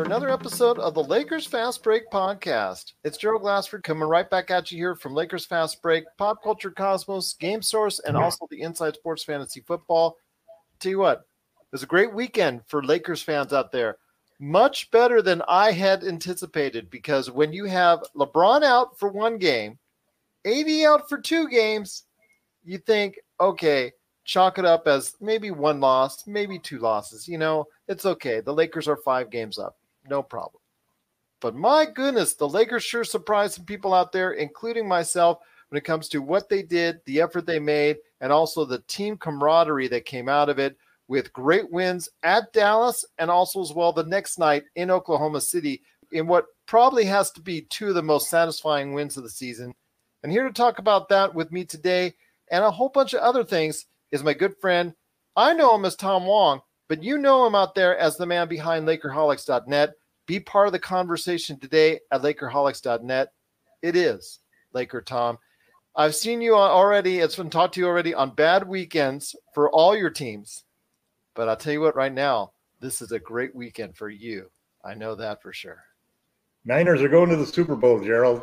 For another episode of the Lakers Fast Break podcast. It's Gerald Glassford coming right back at you here from Lakers Fast Break, Pop Culture Cosmos, Game Source, and also the Inside Sports Fantasy Football. Tell you what, it was a great weekend for Lakers fans out there. Much better than I had anticipated because when you have LeBron out for one game, AD out for two games, you think, okay, chalk it up as maybe one loss, maybe two losses. You know, it's okay. The Lakers are five games up. No problem. But my goodness, the Lakers sure surprised some people out there, including myself, when it comes to what they did, the effort they made, and also the team camaraderie that came out of it with great wins at Dallas and also as well the next night in Oklahoma City in what probably has to be two of the most satisfying wins of the season. And here to talk about that with me today and a whole bunch of other things is my good friend. I know him as Tom Wong, but you know him out there as the man behind Lakerholics.net. Be part of the conversation today at Lakerholics.net. It is Laker Tom. I've seen you already. It's been talked to you already on bad weekends for all your teams. But I'll tell you what, right now, this is a great weekend for you. I know that for sure. Niners are going to the Super Bowl, Gerald.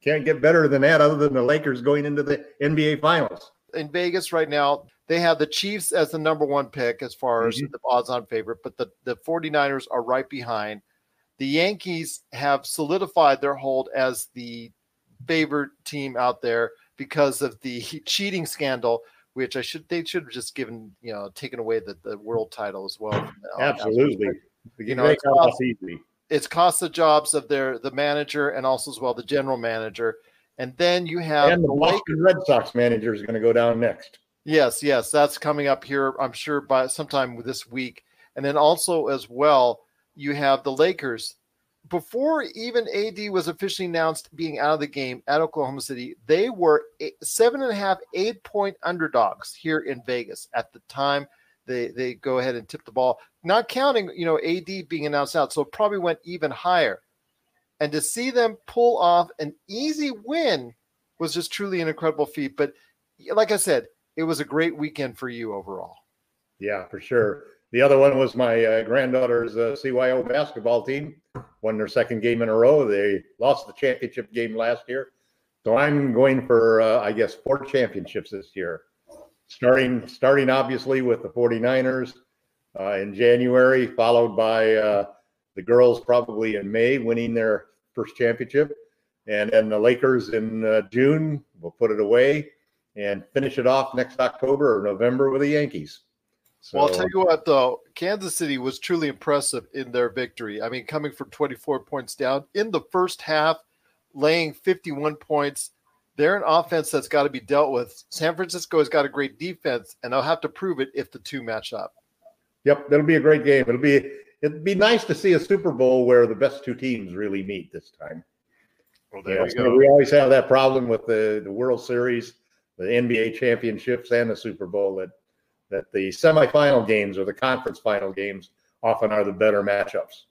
Can't get better than that other than the Lakers going into the NBA Finals. In Vegas right now, they have the Chiefs as the number one pick as far as Mhm. the odds on favorite, but the, the 49ers are right behind. The Yankees have solidified their hold as the favorite team out there because of the cheating scandal, which I should they should have just given, you know, taken away the, the world title as well. Absolutely. You know, it's cost- easy. it's cost the jobs of their the manager and also as well the general manager. And then you have And the the Lakers. Boston Red Sox manager is going to go down next. Yes, yes, that's coming up here. I'm sure by sometime this week, and then also as well, you have the Lakers. Before even AD was officially announced being out of the game at Oklahoma City, they were eight, seven and a half, eight point underdogs here in Vegas at the time. They they go ahead and tip the ball, not counting you know AD being announced out, so it probably went even higher. And to see them pull off an easy win was just truly an incredible feat. But like I said, it was a great weekend for you overall. Yeah, for sure. The other one was my uh, granddaughter's uh, CYO basketball team. Won their second game in a row. They lost the championship game last year. So I'm going for, uh, I guess, four championships this year. Starting, starting obviously with the 49ers uh, in January, followed by uh, the girls probably in May, winning their first championship, and then the Lakers in uh, June. We'll put it away and finish it off next October or November with the Yankees. So, well, I'll tell you what, though, Kansas City was truly impressive in their victory. I mean, coming from 24 points down in the first half, laying 51 points. They're an offense that's got to be dealt with. San Francisco has got a great defense, and they'll have to prove it if the two match up. Yep, that'll be a great game. It'll be it'd be nice to see a Super Bowl where the best two teams really meet this time. Well, You know, so we always have that problem with the, the World Series, the NBA championships, and the Super Bowl that that the semifinal games or the conference final games often are the better matchups.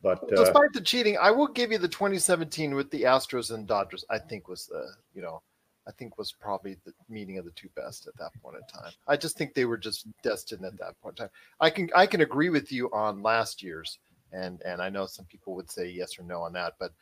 But uh, Despite the cheating, I will give you the 2017 with the Astros and Dodgers. I think was the you know, I think was probably the meeting of the two best at that point in time. I just think they were just destined at that point in time. I can I can agree with you on last year's, and and I know some people would say yes or no on that, but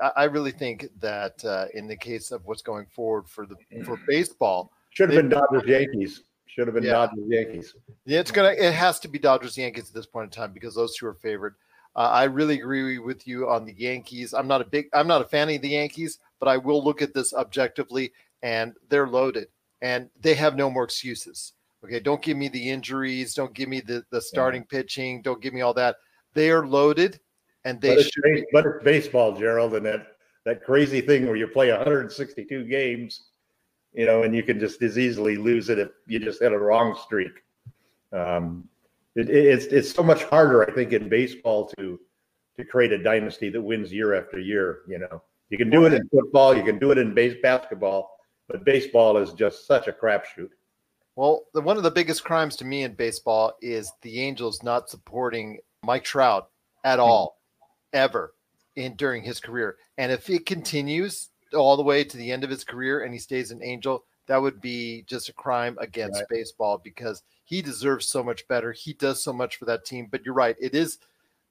I, really think that uh, in the case of what's going forward for the for baseball, should have been Dodgers Yankees. Should have been Yeah. Dodgers Yankees. Yeah, it's gonna. It has to be Dodgers Yankees at this point in time because those two are favored. Uh, I really agree with you on the Yankees. I'm not a big, I'm not a fan of the Yankees, but I will look at this objectively, and they're loaded, and they have no more excuses. Okay, don't give me the injuries, don't give me the the starting yeah. pitching, don't give me all that. They are loaded, and they but it's, should. But it's baseball, Gerald, and that that crazy thing where you play 162 games, you know, and you can just as easily lose it if you just had a wrong streak. Um, it, it's it's so much harder, I think, in baseball to to create a dynasty that wins year after year. You know, you can do it in football, you can do it in base basketball, but baseball is just such a crapshoot. Well, the, one of the biggest crimes to me in baseball is the Angels not supporting Mike Trout at mm-hmm. all. Ever in during his career. And if it continues all the way to the end of his career and he stays an Angel, that would be just a crime against right. baseball because he deserves so much better. He does so much for that team. But you're right. It is,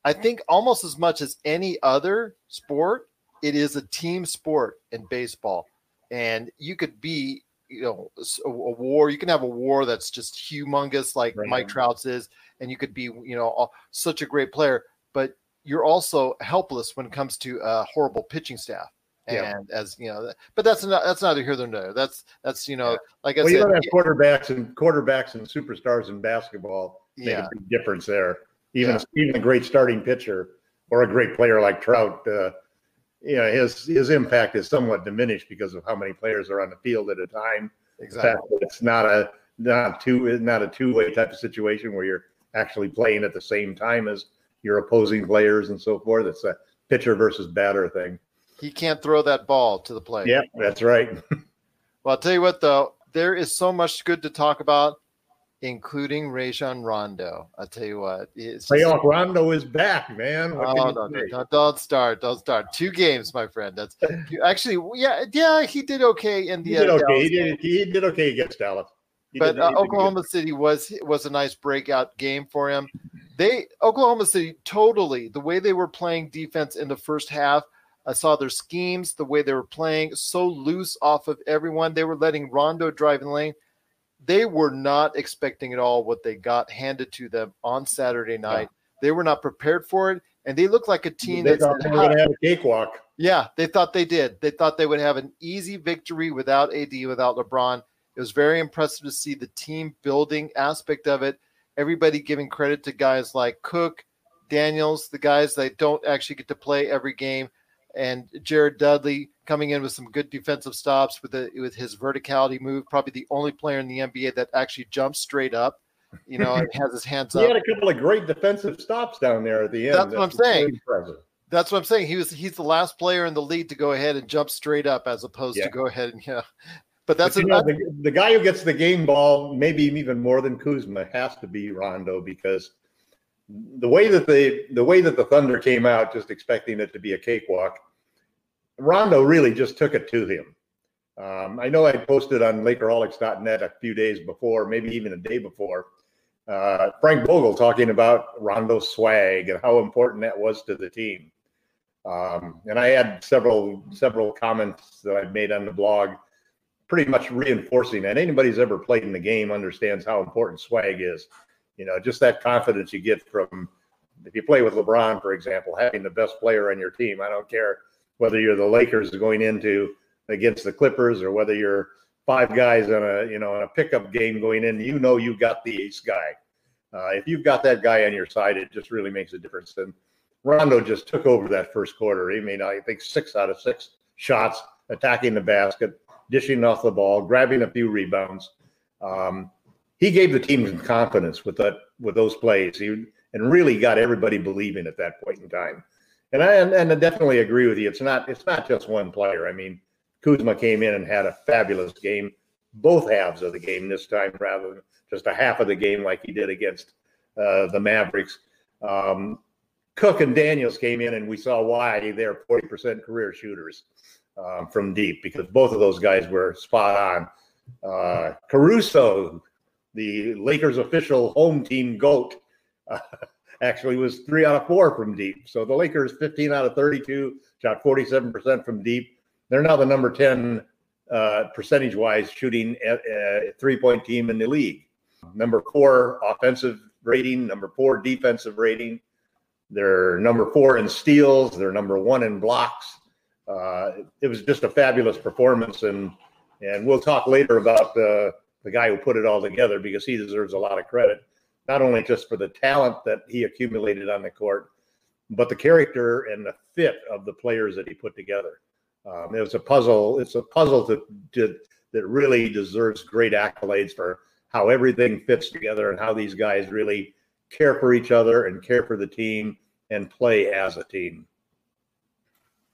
I think, almost as much as any other sport, it is a team sport in baseball. And you could be, you know, a, a war. You can have a war that's just humongous, like right. Mike Trout's is, and you could be, you know, such a great player. But you're also helpless when it comes to a horrible pitching staff and yeah. as you know, but that's not that's neither here nor there. That's that's you know, yeah. like I well, said, you don't have quarterbacks and quarterbacks and superstars in basketball make yeah. a big difference there. Even even a great starting pitcher or a great player like Trout, uh, you know, his his impact is somewhat diminished because of how many players are on the field at a time. Exactly, it's not a not two not a two way type of situation where you're actually playing at the same time as your opposing players and so forth. It's a pitcher versus batter thing. He can't throw that ball to the plate. Yeah, that's right. well, I'll tell you what, though, there is so much good to talk about, including Rajon Rondo. I'll tell you what. It's Playoff Rondo is back, man. What oh, no, no, don't start. Don't start. Two games, my friend. That's actually, yeah, yeah, he did okay in the. He did okay. He did, he did okay against Dallas. He but uh, Oklahoma City was was a nice breakout game for him. They Oklahoma City totally the way they were playing defense in the first half I saw their schemes, the way they were playing, so loose off of everyone. They were letting Rondo drive in the lane. They were not expecting at all what they got handed to them on Saturday night. Yeah. They were not prepared for it, and they looked like a team they thought they were going to have a cakewalk. Yeah, they thought they did. They thought they would have an easy victory without AD, without LeBron. It was very impressive to see the team building aspect of it. Everybody giving credit to guys like Cook, Daniels, the guys that don't actually get to play every game and Jared Dudley coming in with some good defensive stops with the, with his verticality move. Probably the only player in the NBA that actually jumps straight up. You know, and has his hands he up. He had a couple of great defensive stops down there at the end. That's, That's what I'm saying. That's what I'm saying. He was he's the last player in the league to go ahead and jump straight up as opposed yeah. to go ahead and yeah. But that's but, know, the, the guy who gets the game ball, maybe even more than Kuzma, has to be Rondo because the way that they the way that the Thunder came out, just expecting it to be a cakewalk, Rondo really just took it to him. Um, I know I posted on Lakerholics.net a few days before, maybe even a day before, uh, Frank Vogel talking about Rondo's swag and how important that was to the team. Um, and I had several several comments that I've made on the blog, pretty much reinforcing that anybody's ever played in the game understands how important swag is. You know, just that confidence you get from if you play with LeBron, for example, having the best player on your team. I don't care whether you're the Lakers going into against the Clippers or whether you're five guys on a you know in a pickup game going in, you know you got the ace guy. Uh, if you've got that guy on your side, it just really makes a difference. And Rondo just took over that first quarter. He made I think six out of six shots, attacking the basket, dishing off the ball, grabbing a few rebounds. Um, he gave the team some confidence with that with those plays. He and really got everybody believing at that point in time. And I and, I definitely agree with you. It's not it's not just one player. I mean, Kuzma came in and had a fabulous game, both halves of the game this time, rather than just a half of the game like he did against uh, the Mavericks. Um, Cook and Daniels came in, and we saw why they're 40% career shooters um, from deep because both of those guys were spot on. Uh, Caruso, the Lakers official home team GOAT, uh, actually was three out of four from deep. So the Lakers, 15 out of 32, shot 47% from deep. They're now the number 10 uh, percentage wise shooting at, uh, three point team in the league. Number four offensive rating, number four defensive rating. They're number four in steals. They're number one in blocks. Uh, it was just a fabulous performance, and and we'll talk later about uh, the guy who put it all together because he deserves a lot of credit, not only just for the talent that he accumulated on the court, but the character and the fit of the players that he put together. Um, it was a puzzle. It's a puzzle to, to, that really deserves great accolades for how everything fits together and how these guys really care for each other and care for the team and play as a team.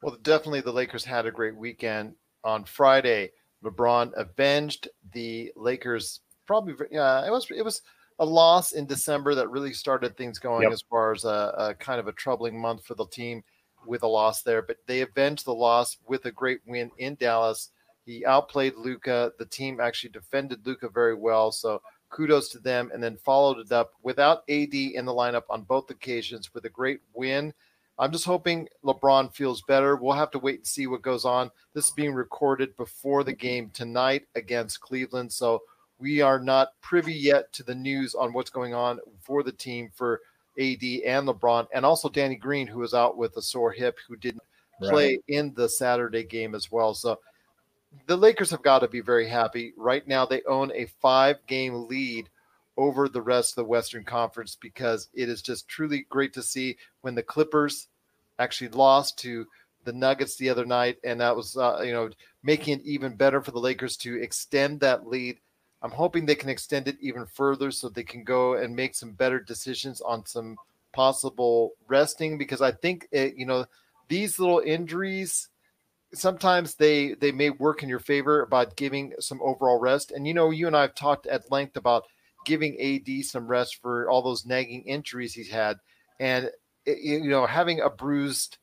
Well, definitely the Lakers had a great weekend on Friday. LeBron avenged the Lakers. Probably, yeah, it was it was a loss in December that really started things going yep. as far as a, a, kind of a troubling month for the team with a loss there. But they avenged the loss with a great win in Dallas. He outplayed Luka. The team actually defended Luka very well. So kudos to them. And then followed it up without AD in the lineup on both occasions with a great win I'm just hoping LeBron feels better. We'll have to wait and see what goes on. This is being recorded before the game tonight against Cleveland. So we are not privy yet to the news on what's going on for the team for AD and LeBron, and also Danny Green, who is out with a sore hip, who didn't play right. in the Saturday game as well. So the Lakers have got to be very happy. Right now, they own a five game lead over the rest of the Western Conference because it is just truly great to see when the Clippers actually lost to the Nuggets the other night, and that was uh, you know making it even better for the Lakers to extend that lead. I'm hoping they can extend it even further so they can go and make some better decisions on some possible resting because I think it, you know these little injuries sometimes they they may work in your favor about giving some overall rest and you know you and I have talked at length about giving AD some rest for all those nagging injuries he's had and you know, having a bruised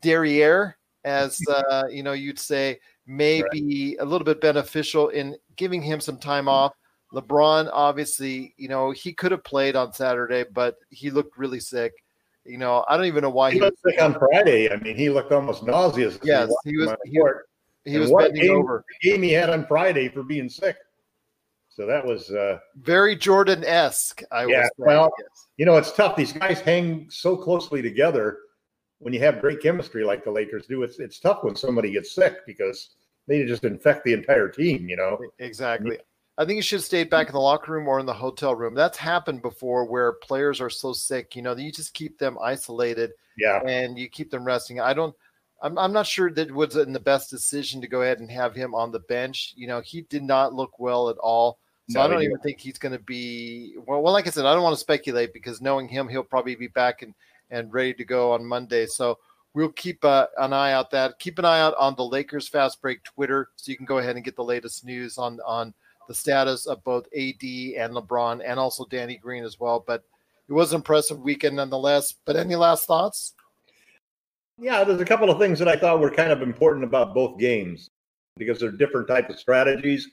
derriere, as uh, you know, you'd say, may right. be a little bit beneficial in giving him some time off. LeBron, obviously, you know, he could have played on Saturday, but he looked really sick. You know, I don't even know why he, he was sick on Friday. I mean, he looked almost nauseous. Yes, he, he was. He, he was bending game, over. Game he had on Friday for being sick. So that was uh, very Jordan esque. I yeah. well, you know, it's tough. These guys hang so closely together. When you have great chemistry like the Lakers do, it's it's tough when somebody gets sick because they just infect the entire team. You know, exactly. I think you should have stayed back in the locker room or in the hotel room. That's happened before where players are so sick, you know, you just keep them isolated. Yeah. And you keep them resting. I don't I'm, I'm not sure that was in the best decision to go ahead and have him on the bench. You know, he did not look well at all. So I don't even think he's going to be well. Well, like I said, I don't want to speculate because knowing him, he'll probably be back and and ready to go on Monday. So we'll keep uh, an eye out that. Keep an eye out on the Lakers Fast Break Twitter, so you can go ahead and get the latest news on on the status of both AD and LeBron, and also Danny Green as well. But it was an impressive weekend nonetheless. But any last thoughts? Yeah, there's a couple of things that I thought were kind of important about both games because they're different types of strategies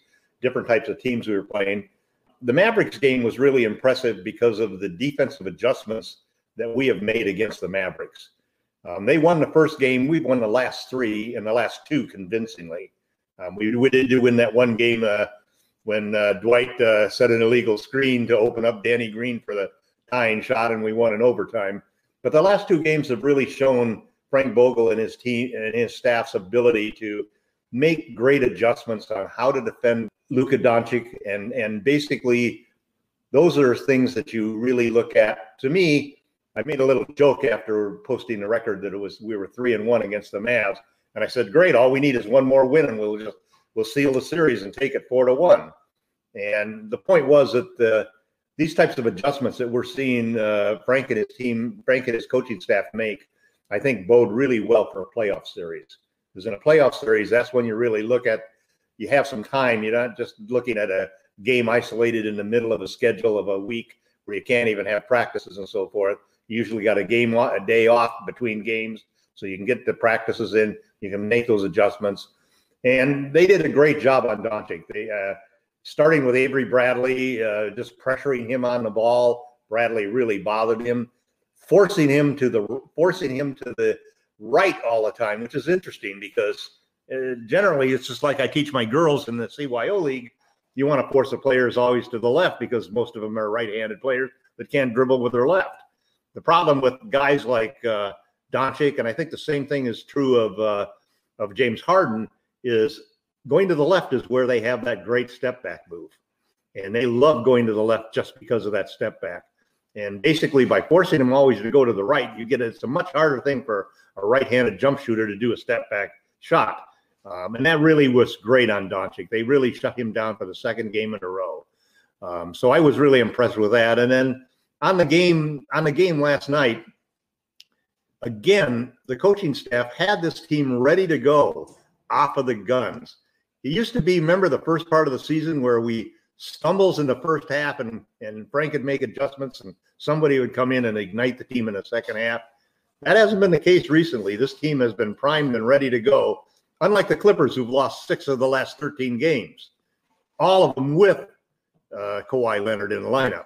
different types of teams we were playing. The Mavericks game was really impressive because of the defensive adjustments that we have made against the Mavericks. Um, they won the first game. We've won the last three and the last two convincingly. Um, we, we did win that one game uh, when uh, Dwight uh, set an illegal screen to open up Danny Green for the tying shot, and we won in overtime. But the last two games have really shown Frank Vogel and his team and his staff's ability to make great adjustments on how to defend Luka Doncic, and and basically those are things that you really look at. To me, I made a little joke after posting the record that it was we were three and one against the Mavs, and I said, "Great, all we need is one more win, and we'll just we'll seal the series and take it four to one." And the point was that the these types of adjustments that we're seeing uh, Frank and his team, Frank and his coaching staff make, I think bode really well for a playoff series. Because in a playoff series, that's when you really look at you have some time. You're not just looking at a game isolated in the middle of a schedule of a week where you can't even have practices and so forth. You usually got a game a day off between games, so you can get the practices in. You can make those adjustments, and they did a great job on Doncic. They uh, starting with Avery Bradley, uh, just pressuring him on the ball. Bradley really bothered him, forcing him to the forcing him to the right all the time, which is interesting because uh, generally it's just like I teach my girls in the CYO league. You want to force the players always to the left because most of them are right-handed players that can't dribble with their left. the problem with guys like uh, Doncic, and I think the same thing is true of uh, of James Harden, is going to the left is where they have that great step back move, and they love going to the left just because of that step back. And basically, by forcing them always to go to the right, you get it's a much harder thing for a right-handed jump shooter to do a step back shot. Um, and that really was great on Doncic. They really shut him down for the second game in a row. Um, so I was really impressed with that. And then on the game on the game last night, again, the coaching staff had this team ready to go off of the guns. It used to be, remember the first part of the season where we stumbles in the first half and and Frank would make adjustments and somebody would come in and ignite the team in the second half. That hasn't been the case recently. This team has been primed and ready to go, unlike the Clippers, who've lost six of the last 13 games, all of them with uh, Kawhi Leonard in the lineup.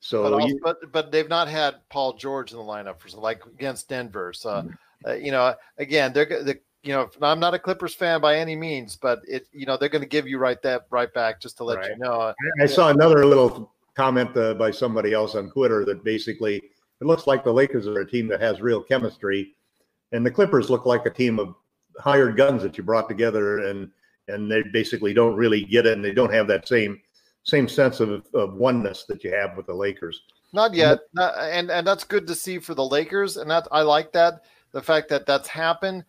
So, but, also, you, but but they've not had Paul George in the lineup for like against Denver. So, uh, you know, again, they're the you know, I'm not a Clippers fan by any means, but it you know they're going to give you right that right back just to let Right. you know. I saw another little comment uh, by somebody else on Twitter that basically it looks like the Lakers are a team that has real chemistry, and the Clippers look like a team of hired guns that you brought together, and and they basically don't really get it, and they don't have that same same sense of, of oneness that you have with the Lakers. Not yet, Not- and and that's good to see for the Lakers, and that I like that the fact that that's happened.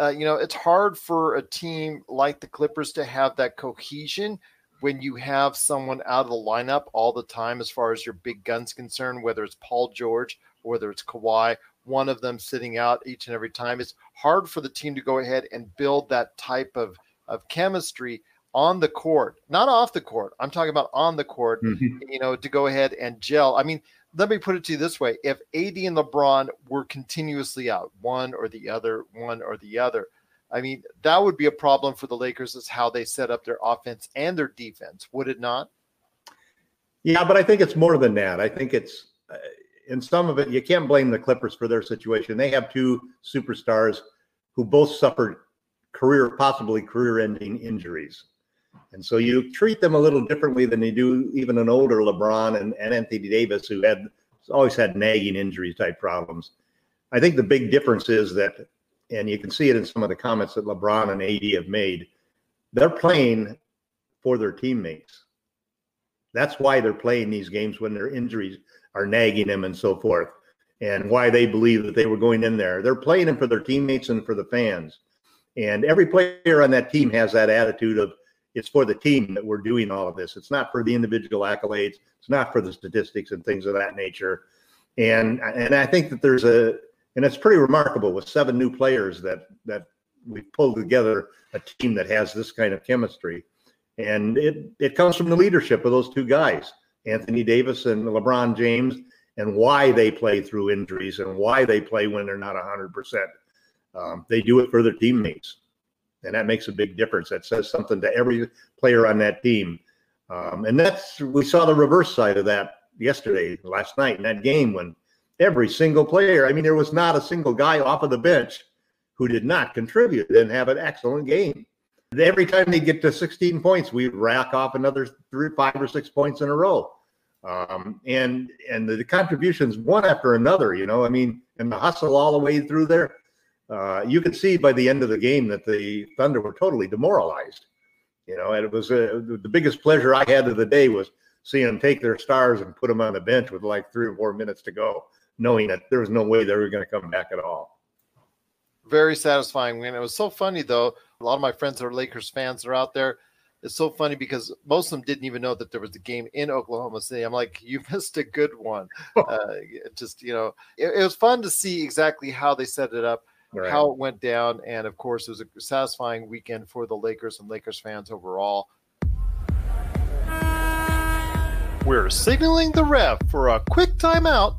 Uh, you know, it's hard for a team like the Clippers to have that cohesion when you have someone out of the lineup all the time, as far as your big guns concerned, whether it's Paul George or whether it's Kawhi, one of them sitting out each and every time. It's hard for the team to go ahead and build that type of of chemistry on the court, not off the court. I'm talking about on the court mm-hmm. you know, to go ahead and gel. I mean, let me put it to you this way: if AD and LeBron were continuously out, one or the other, one or the other, I mean, that would be a problem for the Lakers. Is how they set up their offense and their defense, would it not? Yeah, but I think it's more than that. I think it's uh, in some of it. You can't blame the Clippers for their situation. They have two superstars who both suffered career, possibly career-ending injuries, and so you treat them a little differently than you do even an older LeBron and, and Anthony Davis, who had always had nagging injury type problems. I think the big difference is that, and you can see it in some of the comments that LeBron and AD have made. They're playing for their teammates. That's why they're playing these games when their injuries are nagging them and so forth, and why they believe that they were going in there. They're playing them for their teammates and for the fans. And every player on that team has that attitude of it's for the team that we're doing all of this. It's not for the individual accolades. It's not for the statistics and things of that nature. And and I think that there's a and it's pretty remarkable with seven new players that that we pulled together a team that has this kind of chemistry. And it it comes from the leadership of those two guys, Anthony Davis and LeBron James, and why they play through injuries and why they play when they're not 100%. Um, they do it for their teammates. And that makes a big difference. That says something to every player on that team. Um, and that's, we saw the reverse side of that yesterday, last night in that game when every single player, I mean, there was not a single guy off of the bench who did not contribute and have an excellent game. Every time they get to 16 points, we rack off another three, five or six points in a row. Um, and and the, contributions one after another, you know, I mean, and the hustle all the way through there. Uh, you could see by the end of the game that the Thunder were totally demoralized. You know, and it was uh, the biggest pleasure I had of the day was seeing them take their stars and put them on the bench with like three or four minutes to go, knowing that there was no way they were going to come back at all. Very satisfying win. It was so funny though. A lot of my friends that are Lakers fans are out there. It's so funny because most of them didn't even know that there was a game in Oklahoma City. I'm like, you missed a good one. uh, just you know, it, it was fun to see exactly how they set it up, Right. how it went down, and of course, it was a satisfying weekend for the Lakers and Lakers fans overall. We're signaling the ref for a quick timeout,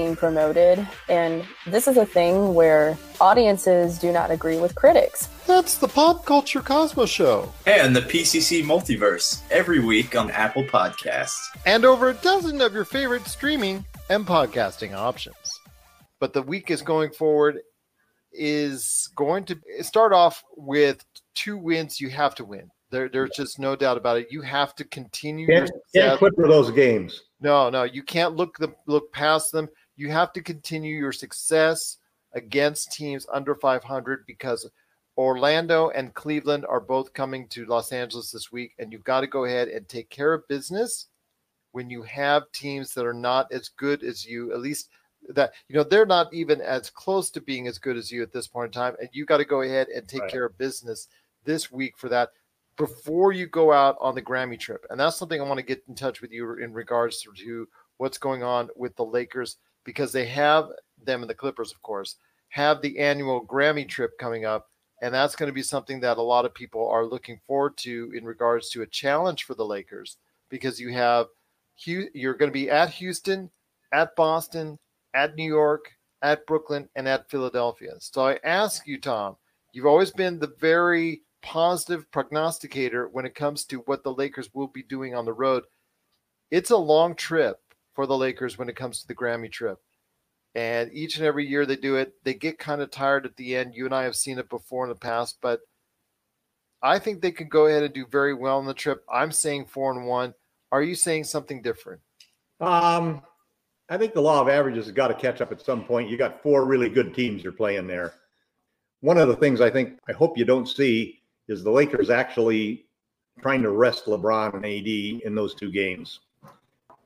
promoted, and this is a thing where audiences do not agree with critics. That's the Pop Culture Cosmos Show. And the PCC Multiverse every week on Apple Podcasts. And over a dozen of your favorite streaming and podcasting options. But the week is going forward is going to start off with two wins you have to win. There, there's just no doubt about it. You have to continue can't, your can't quit for those games. No, no, you can't look the look past them. You have to continue your success against teams under 500 because Orlando and Cleveland are both coming to Los Angeles this week, and you've got to go ahead and take care of business when you have teams that are not as good as you, at least that you know they're not even as close to being as good as you at this point in time, and you got to go ahead and take Right. care of business this week for that before you go out on the Grammy trip. And that's something I want to get in touch with you in regards to, to what's going on with the Lakers because they have them and the Clippers, of course, have the annual Grammy trip coming up. And that's going to be something that a lot of people are looking forward to in regards to a challenge for the Lakers because you have you're going to be at Houston, at Boston, at New York, at Brooklyn, and at Philadelphia. So I ask you, Tom, you've always been the very positive prognosticator when it comes to what the Lakers will be doing on the road. It's a long trip for the Lakers when it comes to the Grammy trip. And each and every year they do it, they get kind of tired at the end. You and I have seen it before in the past, but I think they could go ahead and do very well on the trip. I'm saying four and one. Are you saying something different? Um, I think the law of averages has got to catch up at some point. You got four really good teams you're playing there. One of the things I think I hope you don't see is the Lakers actually trying to rest LeBron and AD in those two games.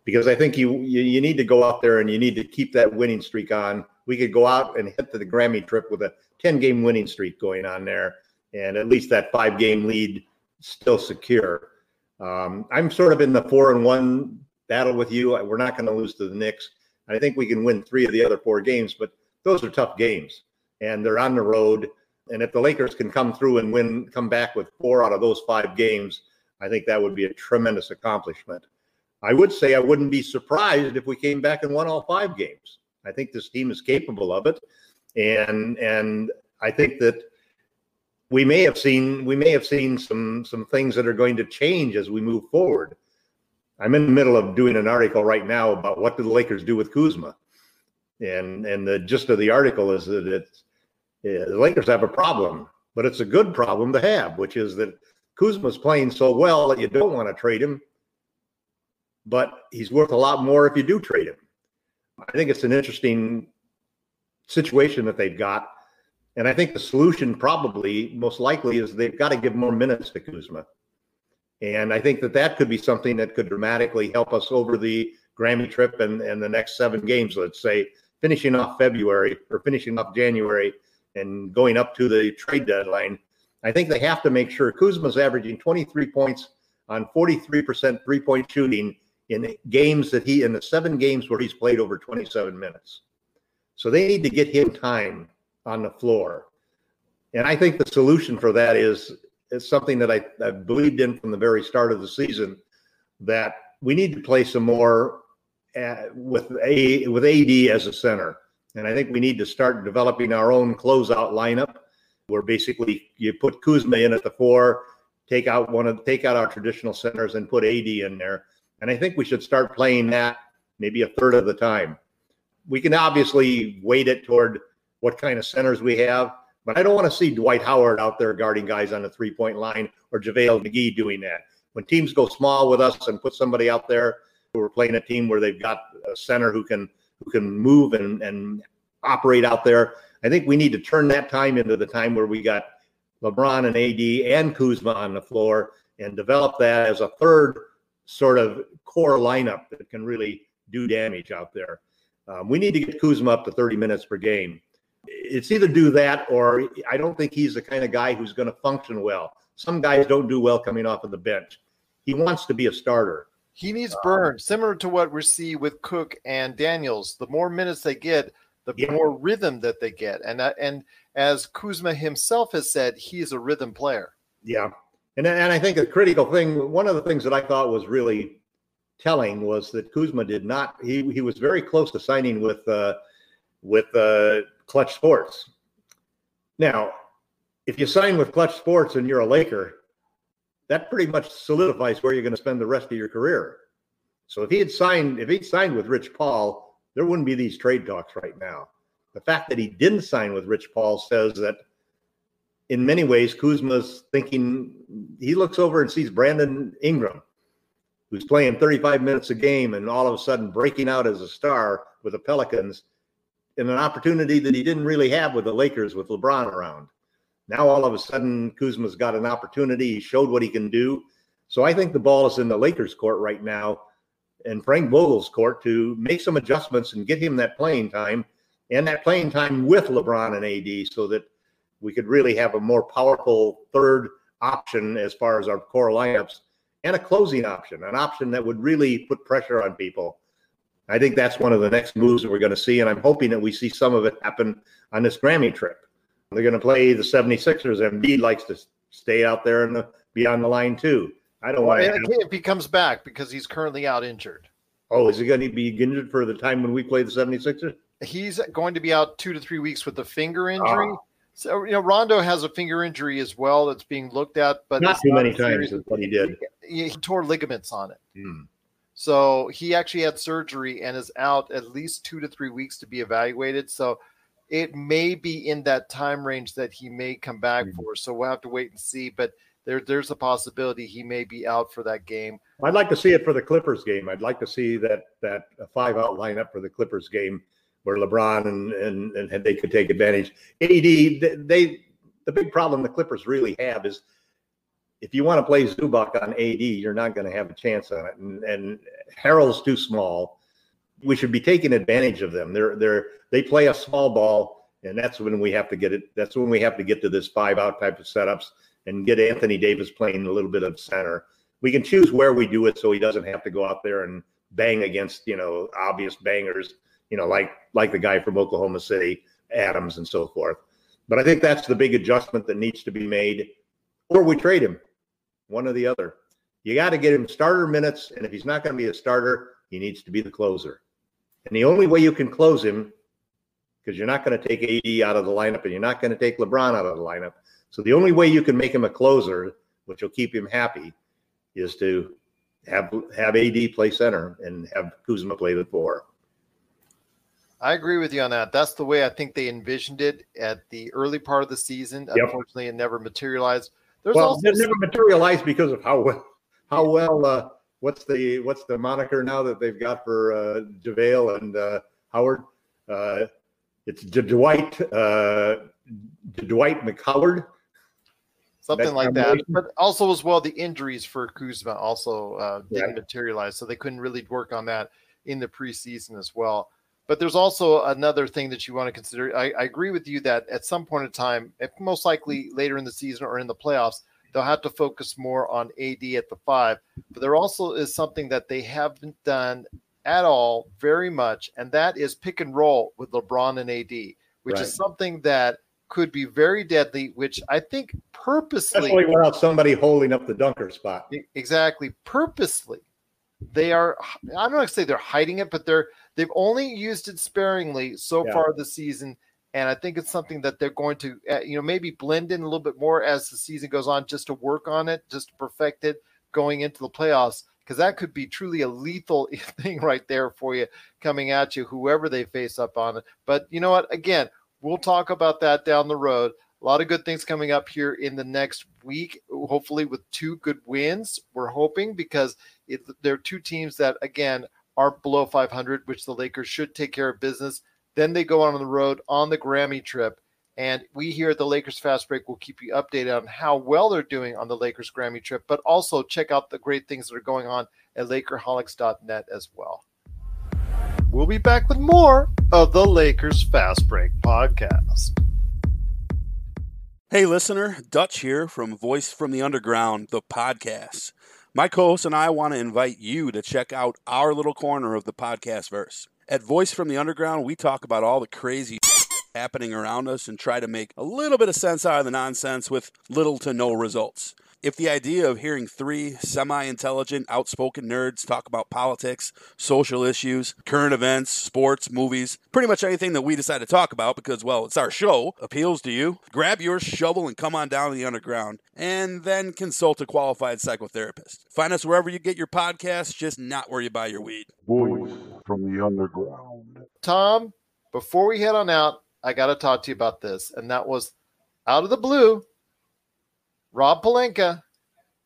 Because I think you, you you need to go out there and you need to keep that winning streak on. We could go out and hit the Grammy trip with a 10 game winning streak going on there, and at least that five game lead still secure. Um, I'm sort of in the four and one battle with you. We're not going to lose to the Knicks. I think we can win three of the other four games, but those are tough games, and they're on the road. And if the Lakers can come through and win, come back with four out of those five games, I think that would be a tremendous accomplishment. I would say I wouldn't be surprised if we came back and won all five games. I think this team is capable of it, and and I think that we may have seen we may have seen some some things that are going to change as we move forward. I'm in the middle of doing an article right now about what do the Lakers do with Kuzma, and and the gist of the article is that it's yeah, the Lakers have a problem, but it's a good problem to have, which is that Kuzma's playing so well that you don't want to trade him, but he's worth a lot more if you do trade him. I think it's an interesting situation that they've got. And I think the solution probably most likely is they've got to give more minutes to Kuzma. And I think that that could be something that could dramatically help us over the Grammy trip and, and the next seven games, let's say, finishing off February or finishing off January and going up to the trade deadline. I think they have to make sure Kuzma's averaging 23 points on 43% three point shooting in games that he, in the seven games where he's played over 27 minutes. So they need to get him time on the floor. And I think the solution for that is, is something that I, I believed in from the very start of the season that we need to play some more uh, with a with AD as a center. And I think we need to start developing our own closeout lineup where basically you put Kuzma in at the four, take out one of take out our traditional centers and put AD in there. And I think we should start playing that maybe a third of the time. We can obviously weight it toward what kind of centers we have, but I don't want to see Dwight Howard out there guarding guys on the three point line or JaVale McGee doing that. When teams go small with us and put somebody out there we're playing a team where they've got a center who can who can move and, and operate out there, I think we need to turn that time into the time where we got LeBron and AD and Kuzma on the floor and develop that as a third sort of core lineup that can really do damage out there. Um, we need to get Kuzma up to 30 minutes per game. It's either do that or I don't think he's the kind of guy who's going to function well. Some guys don't do well coming off of the bench. He wants to be a starter. He needs burn, similar to what we see with Cook and Daniels. The more minutes they get, the Yeah. more rhythm that they get. And that, and as Kuzma himself has said, he is a rhythm player. Yeah. And, and I think a critical thing, one of the things that I thought was really telling was that Kuzma did not, he, he was very close to signing with, uh, with uh, Clutch Sports. Now, if you sign with Clutch Sports and you're a Laker, that pretty much solidifies where you're going to spend the rest of your career. So if he had signed, if he'd signed with Rich Paul, there wouldn't be these trade talks right now. The fact that he didn't sign with Rich Paul says that in many ways, Kuzma's thinking he looks over and sees Brandon Ingram, who's playing 35 minutes a game and all of a sudden breaking out as a star with the Pelicans in an opportunity that he didn't really have with the Lakers with LeBron around. Now all of a sudden Kuzma's got an opportunity. He showed what he can do. So I think the ball is in the Lakers court right now and Frank Vogel's court to make some adjustments and get him that playing time and that playing time with LeBron and AD so that we could really have a more powerful third option as far as our core lineups and a closing option, an option that would really put pressure on people. I think that's one of the next moves that we're going to see, and I'm hoping that we see some of it happen on this Grammy trip. They're going to play the 76ers. And Embiid likes to stay out there and the, be on the line too. I don't Well, want to. if he comes back because he's currently out injured. Oh, is he going to be injured for the time when we play the 76ers? He's going to be out two to three weeks with a finger injury. Ah. So you know, Rondo has a finger injury as well that's being looked at, but Not too many times what he did. he, he tore ligaments on it. Hmm. So he actually had surgery and is out at least two to three weeks to be evaluated. So it may be in that time range that he may come back Hmm. for. So we'll have to wait and see. But there, there's a possibility he may be out for that game. I'd like to see it for the Clippers game. I'd like to see that that five out lineup for the Clippers game where LeBron and and, and they could take advantage. AD, they, the big problem the Clippers really have is if you want to play Zubac on AD, you're not going to have a chance on it. And, and Harrell's too small. We should be taking advantage of them. They're they're they play a small ball, and that's when we have to get it. That's when we have to get to this five out type of setups and get Anthony Davis playing a little bit of center. We can choose where we do it so he doesn't have to go out there and bang against you know obvious bangers, you know like like the guy from Oklahoma City, Adams, and so forth. But I think that's the big adjustment that needs to be made, or we trade him, one or the other. You got to get him starter minutes, and if he's not going to be a starter, he needs to be the closer. And the only way you can close him, because you're not going to take AD out of the lineup, and you're not going to take LeBron out of the lineup. So the only way you can make him a closer, which will keep him happy, is to have have AD play center and have Kuzma play the four. I agree with you on that. That's the way I think they envisioned it at the early part of the season. Yep. Unfortunately, it never materialized. There's well, also it never materialized because of how well how well uh, what's the what's the moniker now that they've got for uh, JaVale and uh, Howard? Uh, it's D- Dwight uh, D- Dwight McHoward. something like that. But also as well, the injuries for Kuzma also uh, didn't Right. materialize, so they couldn't really work on that in the preseason as well. But there's also another thing that you want to consider. I, I agree with you that at some point in time, if most likely later in the season or in the playoffs, they'll have to focus more on AD at the five. But there also is something that they haven't done at all very much, and that is pick and roll with LeBron and AD, which Right. is something that could be very deadly, which I think purposely Especially without somebody holding up the dunker spot. Exactly. Purposely. They are I don't want to say they're hiding it, but they're they've only used it sparingly so Yeah. far this season. And I think it's something that they're going to, uh, you know, maybe blend in a little bit more as the season goes on, just to work on it, just to perfect it going into the playoffs, because that could be truly a lethal thing right there for you coming at you, whoever they face up on it. But you know what? Again, we'll talk about that down the road. A lot of good things coming up here in the next week, hopefully with two good wins. We're hoping because it, they're two teams that, again, are below 500, which the Lakers should take care of business. Then they go on the road on the Grammy trip. And we here at the Lakers Fast Break will keep you updated on how well they're doing on the Lakers Grammy trip, but also check out the great things that are going on at Lakerholics.net as well. We'll be back with more of the Lakers Fast Break podcast. Hey, listener, Dutch here from Voice from the Underground, the podcast. My co host and I want to invite you to check out our little corner of the podcast verse. At Voice from the Underground, we talk about all the crazy happening around us and try to make a little bit of sense out of the nonsense with little to no results. If the idea of hearing three semi intelligent, outspoken nerds talk about politics, social issues, current events, sports, movies, pretty much anything that we decide to talk about because, well, it's our show, appeals to you, grab your shovel and come on down to the underground and then consult a qualified psychotherapist. Find us wherever you get your podcasts, just not where you buy your weed. Voice from the underground. Tom, before we head on out, I got to talk to you about this. And that was out of the blue, Rob Pelinka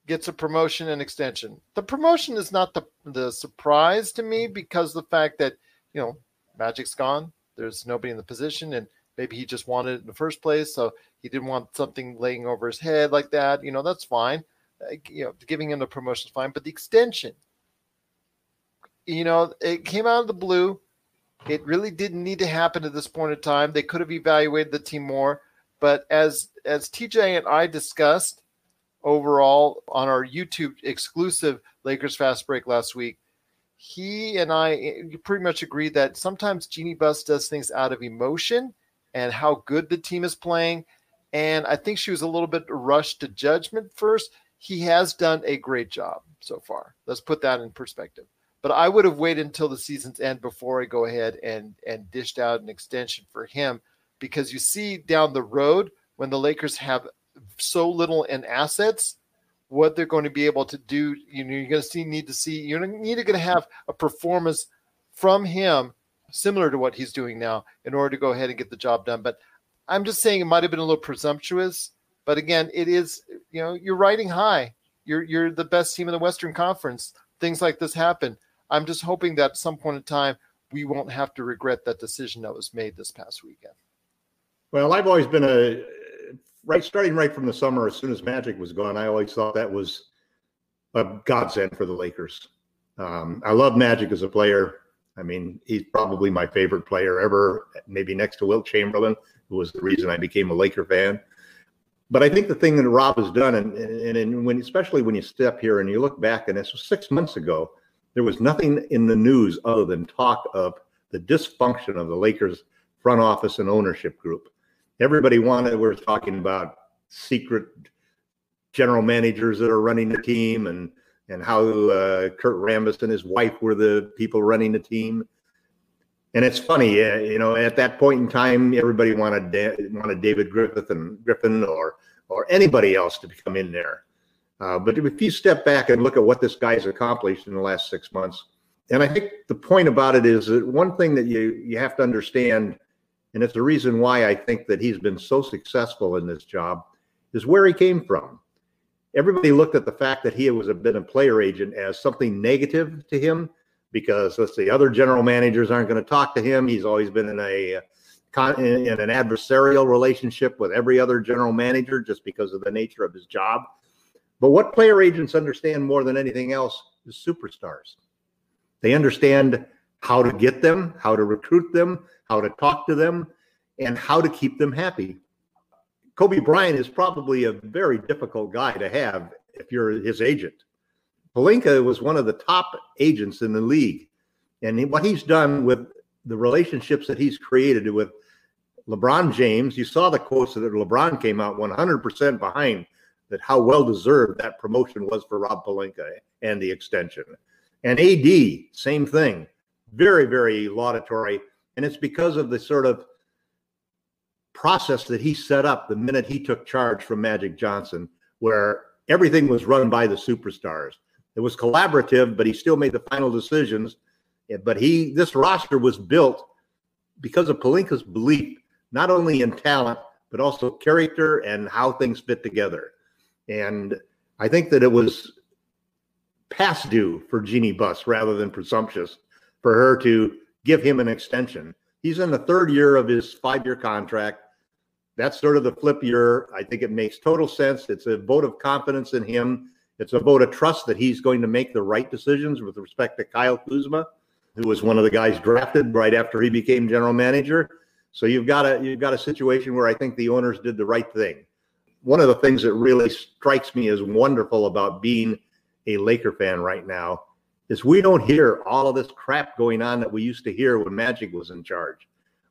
gets a promotion and extension. The promotion is not the the surprise to me because the fact that you know Magic's gone, there's nobody in the position, and maybe he just wanted it in the first place, so he didn't want something laying over his head like that. You know, that's fine. You know, giving him the promotion is fine, but the extension, you know, it came out of the blue. It really didn't need to happen at this point in time. They could have evaluated the team more, but as as TJ and I discussed overall on our YouTube exclusive Lakers Fast Break last week, he and I eh, pretty much agreed that sometimes Jeanie Buss does things out of emotion and how good the team is playing. And I think she was a little bit rushed to judgment first. He has done a great job so far. Let's put that in perspective. But I would have waited until the season's end before I go ahead and and dished out an extension for him because you see down the road when the Lakers have so little in assets, what they're going to be able to do. You know, you're going to see need to see you're need to going to have a performance from him similar to what he's doing now in order to go ahead and get the job done. But I'm just saying it might have been a little presumptuous. But again, it is you know you're riding high. You're you're the best team in the Western Conference. Things like this happen. I'm just hoping that at some point in time we won't have to regret that decision that was made this past weekend. Well, I've always been a right starting right from the summer. As soon as Magic was gone, I always thought that was a godsend for the Lakers. Um, I love Magic as a player. I mean, he's probably my favorite player ever, maybe next to Wilt Chamberlain, who was the reason I became a Laker fan. But I think the thing that Rob has done, and, and, and when especially when you step here and you look back, and this was six months ago, there was nothing in the news other than talk of the dysfunction of the Lakers front office and ownership group everybody wanted we are talking about secret general managers that are running the team and and how uh, Kurt Rambis and his wife were the people running the team. And it's funny, uh, you know, at that point in time, everybody wanted da- wanted David Griffith and Griffin or or anybody else to come in there. Uh, but if you step back and look at what this guy's accomplished in the last six months, and I think the point about it is that one thing that you you have to understand and it's the reason why I think that he's been so successful in this job, is where he came from. Everybody looked at the fact that he was a been a player agent as something negative to him because let's see, other general managers aren't going to talk to him. He's always been in a in an adversarial relationship with every other general manager just because of the nature of his job. But what player agents understand more than anything else is superstars. They understand how to get them, how to recruit them, how to talk to them, and how to keep them happy. Kobe Bryant is probably a very difficult guy to have if you're his agent. Pelinka was one of the top agents in the league. And what he's done with the relationships that he's created with LeBron James, you saw the quotes that LeBron came out 100% behind that how well deserved that promotion was for Rob Pelinka and the extension. And AD, same thing. Very, very laudatory and it's because of the sort of process that he set up the minute he took charge from Magic Johnson, where everything was run by the superstars. It was collaborative, but he still made the final decisions. But he, this roster was built because of Pelinka's belief, not only in talent, but also character and how things fit together. And I think that it was past due for Jeanie Buss rather than presumptuous for her to give him an extension. He's in the third year of his five year contract. That's sort of the flip year. I think it makes total sense. It's a vote of confidence in him. It's a vote of trust that he's going to make the right decisions with respect to Kyle Kuzma. who was one of the guys drafted right after he became general manager. So you've got a you've got a situation where I think the owners did the right thing. One of the things that really strikes me as wonderful about being a Laker fan right now is we don't hear all of this crap going on that we used to hear when Magic was in charge.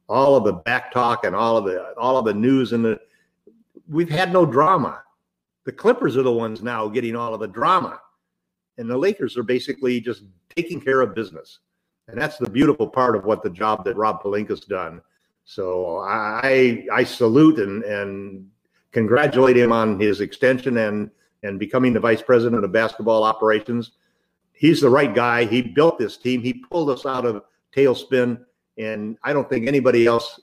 All of the back talk and all of the all of the news and the we've had no drama. The Clippers are the ones now getting all of the drama. And the Lakers are basically just taking care of business. And that's the beautiful part of what the job that Rob Pelinka's done. So I I salute and and congratulate him on his extension and and becoming the vice president of basketball operations. He's the right guy. He built this team. He pulled us out of tailspin, and I don't think anybody else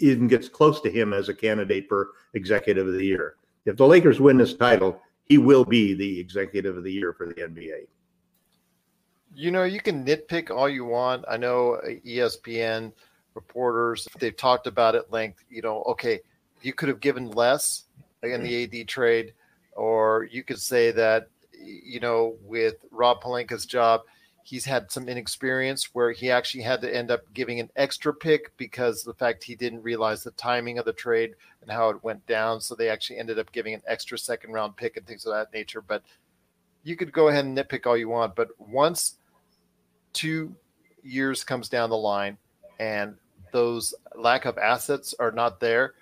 even gets close to him as a candidate for executive of the year. If the Lakers win this title, he will be the executive of the year for the NBA. You know, you can nitpick all you want. I know ESPN reporters, they've talked about it length. You know, okay, you could have given less in the AD trade, or you could say that, you know, with Rob Pelinka's job, he's had some inexperience where he actually had to end up giving an extra pick because the fact he didn't realize the timing of the trade and how it went down. So they actually ended up giving an extra second round pick and things of that nature. But you could go ahead and nitpick all you want. But once two years comes down the line and those lack of assets are not there,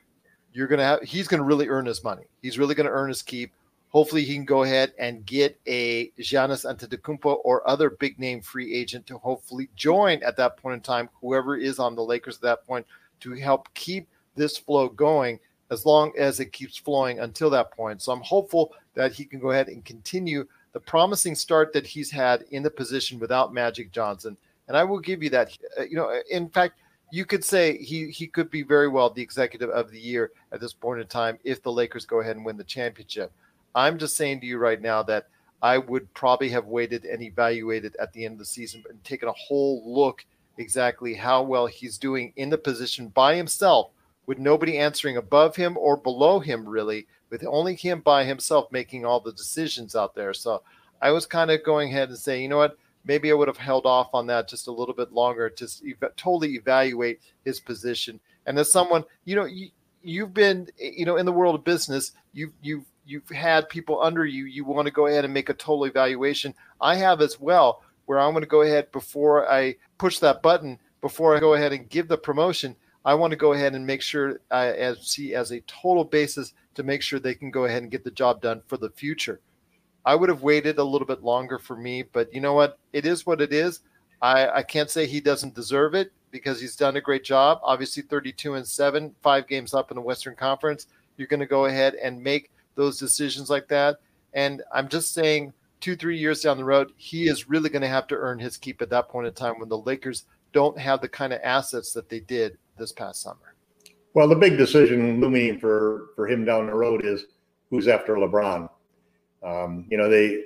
you're gonna have he's gonna really earn his money. He's really gonna earn his keep Hopefully, he can go ahead and get a Giannis Antetokounmpo or other big name free agent to hopefully join at that point in time, whoever is on the Lakers at that point, to help keep this flow going as long as it keeps flowing until that point. So I'm hopeful that he can go ahead and continue the promising start that he's had in the position without Magic Johnson. And I will give you that. Uh, you know, in fact, you could say he he could be very well the executive of the year at this point in time if the Lakers go ahead and win the championship. I'm just saying to you right now that I would probably have waited and evaluated at the end of the season and taken a whole look exactly how well he's doing in the position by himself with nobody answering above him or below him really with only him by himself making all the decisions out there. So i was kind of going ahead and saying you know what? Maybe i would have held off on that just a little bit longer to totally evaluate his position. And as someone you know you, you've been you know in the world of business you've you've you've had people under you, you want to go ahead and make a total evaluation. I have as well, where I'm going to go ahead before I push that button, before I go ahead and give the promotion. I want to go ahead and make sure I as, see as a total basis to make sure they can go ahead and get the job done for the future. I would have waited a little bit longer for me, but you know what? It is what it is. I, I can't say he doesn't deserve it because he's done a great job. Obviously, 32 and 7, five games up in the Western Conference. You're going to go ahead and make those decisions like that. And I'm just saying, two, three years down the road, he is really going to have to earn his keep at that point in time when the Lakers don't have the kind of assets that they did this past summer. Well, the big decision looming for for him down the road is who's after LeBron. Um, you know they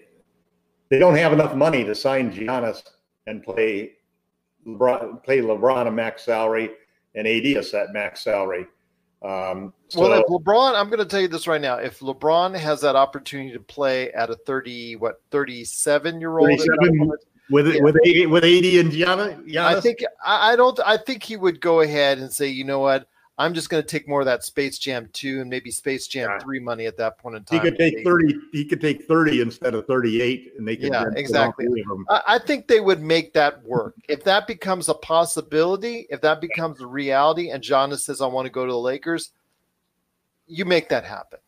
they don't have enough money to sign Giannis and play LeBron, play LeBron a max salary and AD a set max salary. Um, so, well, if LeBron, I'm going to tell you this right now. If LeBron has that opportunity to play at a 30, what, 37 year old, with yeah. with with AD and Gianna, Giannis? I think I don't. I think he would go ahead and say, you know what, I'm just going to take more of that Space Jam 2 and maybe Space Jam yeah. 3 money at that point in time. He could take 30 he could take 30 instead of 38 and they could Yeah, exactly. I, I think they would make that work. If that becomes a possibility, if that becomes a reality and Giannis says I want to go to the Lakers, you make that happen.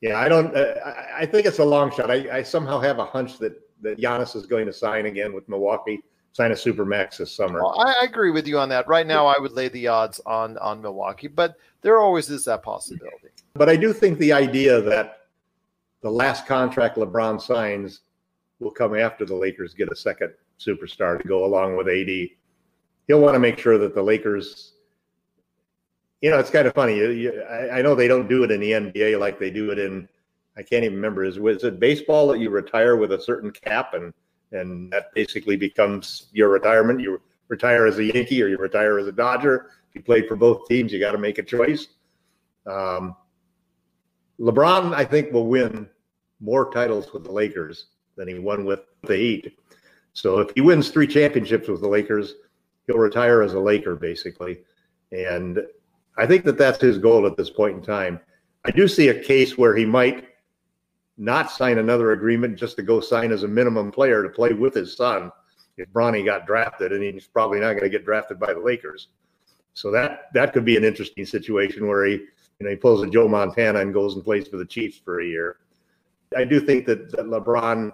Yeah, I don't uh, I, I think it's a long shot. I, I somehow have a hunch that that Giannis is going to sign again with Milwaukee sign a super max this summer. Well, I, I, agree with you on that. Right now, I would lay the odds on on Milwaukee, but there always is that possibility. But I do think the idea that the last contract LeBron signs will come after the Lakers get a second superstar to go along with AD. He'll want to make sure that the Lakers. You know, it's kind of funny. You, you, I, I know they don't do it in the NBA like they do it in. I can't even remember. Is was it baseball that you retire with a certain cap and and that basically becomes your retirement. You retire as a Yankee or you retire as a Dodger. If you played for both teams, you got to make a choice. Um, LeBron, I think, will win more titles with the Lakers than he won with the Heat. So if he wins three championships with the Lakers, he'll retire as a Laker, basically. And I think that that's his goal at this point in time. I do see a case where he might not sign another agreement just to go sign as a minimum player to play with his son if Bronny got drafted, and he's probably not going to get drafted by the Lakers. So that that could be an interesting situation where he, you know, he pulls a Joe Montana and goes and plays for the Chiefs for a year. I do think that, that LeBron,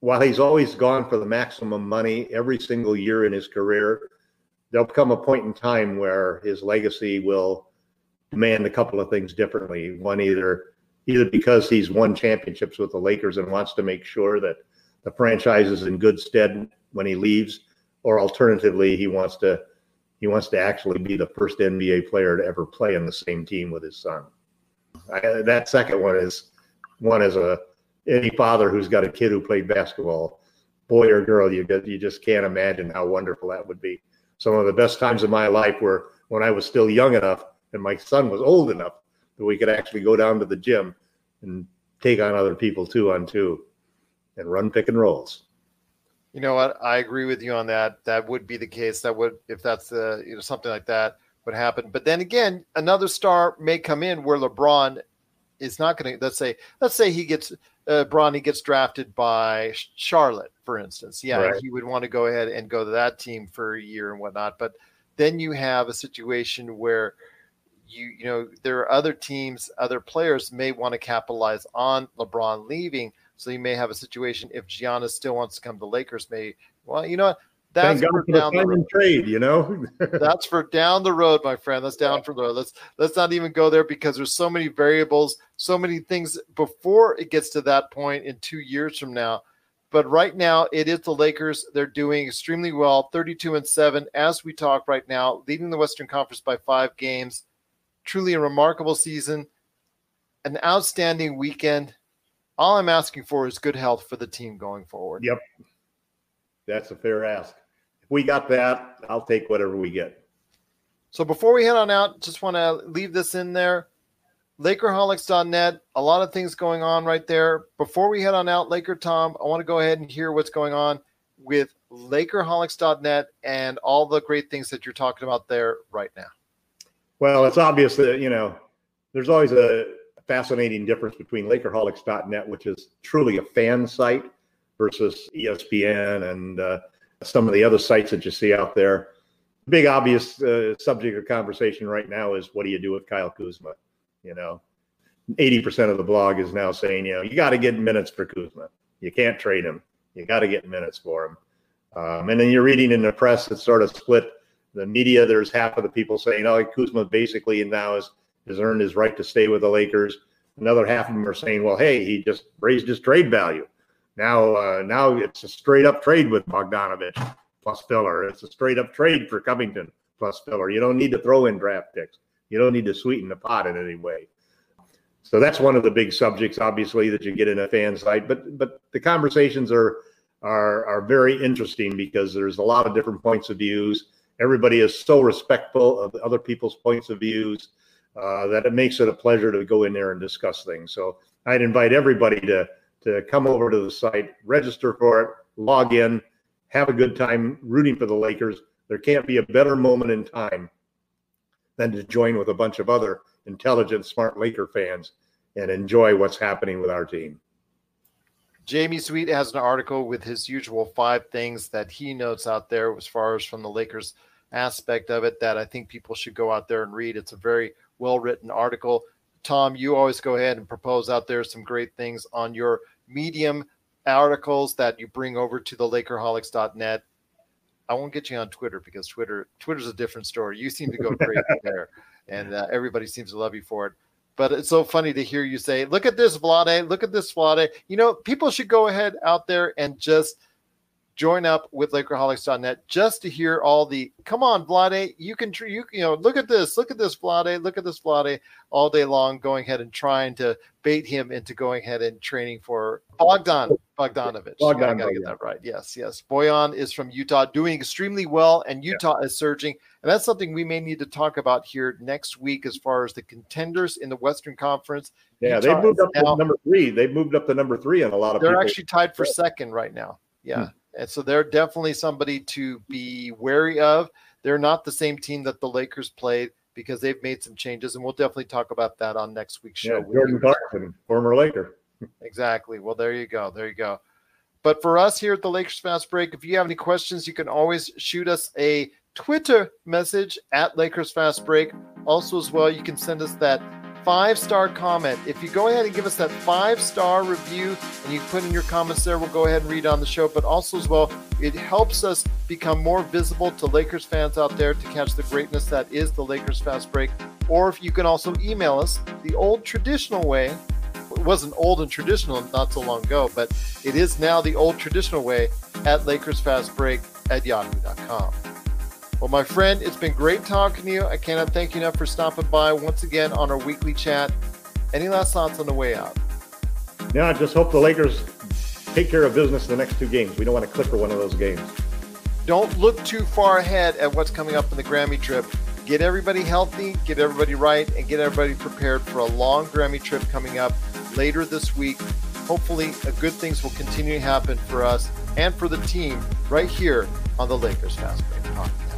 while he's always gone for the maximum money every single year in his career, there'll come a point in time where his legacy will demand a couple of things differently. One, either either because he's won championships with the Lakers and wants to make sure that the franchise is in good stead when he leaves, or alternatively, he wants to he wants to actually be the first NBA player to ever play on the same team with his son. I, that second one is one as a any father who's got a kid who played basketball, boy or girl, you you just can't imagine how wonderful that would be. Some of the best times of my life were when I was still young enough and my son was old enough we could actually go down to the gym and take on other people two on two and run pick and rolls. You know what? I agree with you on that. That would be the case. That would, if that's the, you know, something like that would happen. But then again, another star may come in where LeBron is not going to. Let's say, let's say he gets uh, Bronny gets drafted by Charlotte, for instance. Yeah, right. he would want to go ahead and go to that team for a year and whatnot. But then you have a situation where you you know there are other teams, other players may want to capitalize on LeBron leaving. So you may have a situation if Giannis still wants to come to Lakers. May well, you know what? That's for down the road. trade, you know. that's for down the road, my friend. That's down for the road. Let's let's not even go there because there's so many variables, so many things before it gets to that point in two years from now. But right now, it is the Lakers. They're doing extremely well, 32 and 7 as we talk right now, leading the Western Conference by five games truly a remarkable season, an outstanding weekend. All I'm asking for is good health for the team going forward. Yep. That's a fair ask. If we got that, I'll take whatever we get. So before we head on out, just want to leave this in there. Lakerholics.net, a lot of things going on right there. Before we head on out, Laker Tom, I want to go ahead and hear what's going on with Lakerholics.net and all the great things that you're talking about there right now. Well, it's obvious that, you know, there's always a fascinating difference between Lakerholics.net, which is truly a fan site, versus ESPN and uh, some of the other sites that you see out there. The Big obvious uh, subject of conversation right now is what do you do with Kyle Kuzma? You know, 80% of the blog is now saying, you know, you got to get minutes for Kuzma. You can't trade him. You got to get minutes for him. Um, and then you're reading in the press that's sort of split the media, there's half of the people saying, "Oh, Kuzma basically now has has earned his right to stay with the Lakers." Another half of them are saying, "Well, hey, he just raised his trade value. Now, uh, now it's a straight up trade with Bogdanovich plus filler. It's a straight up trade for Covington plus filler. You don't need to throw in draft picks. You don't need to sweeten the pot in any way." So that's one of the big subjects, obviously, that you get in a fan site. But but the conversations are are are very interesting because there's a lot of different points of views everybody is so respectful of other people's points of views uh, that it makes it a pleasure to go in there and discuss things. So I'd invite everybody to to come over to the site, register for it, log in, have a good time rooting for the Lakers. There can't be a better moment in time than to join with a bunch of other intelligent, smart Laker fans and enjoy what's happening with our team. Jamie Sweet has an article with his usual five things that he notes out there as far as from the Lakers aspect of it that I think people should go out there and read. It's a very well written article. Tom, you always go ahead and propose out there some great things on your medium articles that you bring over to the Lakerholics.net. I won't get you on Twitter because Twitter Twitter's a different story. You seem to go crazy there, and uh, everybody seems to love you for it. But it's so funny to hear you say, "Look at this, Vlade! Look at this, Vlade!" You know, people should go ahead out there and just – join up with Lakerholics.net just to hear all the come on, Vlade, you can you you know look at this, look at this, Vlade, look at this, Vlade, all day long, going ahead and trying to bait him into going ahead and training for Bogdan Bogdanovich. Bogdan, I gotta get that right. Yes, yes. Bojan is from Utah, doing extremely well, and Utah yeah. is surging, and that's something we may need to talk about here next week as far as the contenders in the Western Conference. Yeah, Utah they moved up now, to number three. They've moved up to number three in a lot of. They're people. actually tied for second right now. Yeah. Hmm. And so they're definitely somebody to be wary of. They're not the same team that the Lakers played because they've made some changes, and we'll definitely talk about that on next week's show. Yeah, Jordan Clarkson, former Laker. Exactly. Well, there you go. There you go. But for us here at the Lakers Fast Break, if you have any questions, you can always shoot us a Twitter message at Lakers Fast Break. Also, as well, you can send us that five star comment. If you go ahead and give us that five star review and you put in your comments there, we'll go ahead and read on the show. But also, as well, it helps us become more visible to Lakers fans out there to catch the greatness that is the Lakers Fast Break. Or if you can also email us the old traditional way. It wasn't old and traditional not so long ago, but it is now the old traditional way at LakersFastBreak at yahoo.com. Well, my friend, it's been great talking to you. I cannot thank you enough for stopping by once again on our weekly chat. Any last thoughts on the way out? Yeah, I just hope the Lakers take care of business in the next two games. We don't want to clipper one of those games. Don't look too far ahead at what's coming up in the Grammy trip. Get everybody healthy, get everybody right, and get everybody prepared for a long Grammy trip coming up later this week. Hopefully, good things will continue to happen for us and for the team right here on the Lakers Fast Break Podcast.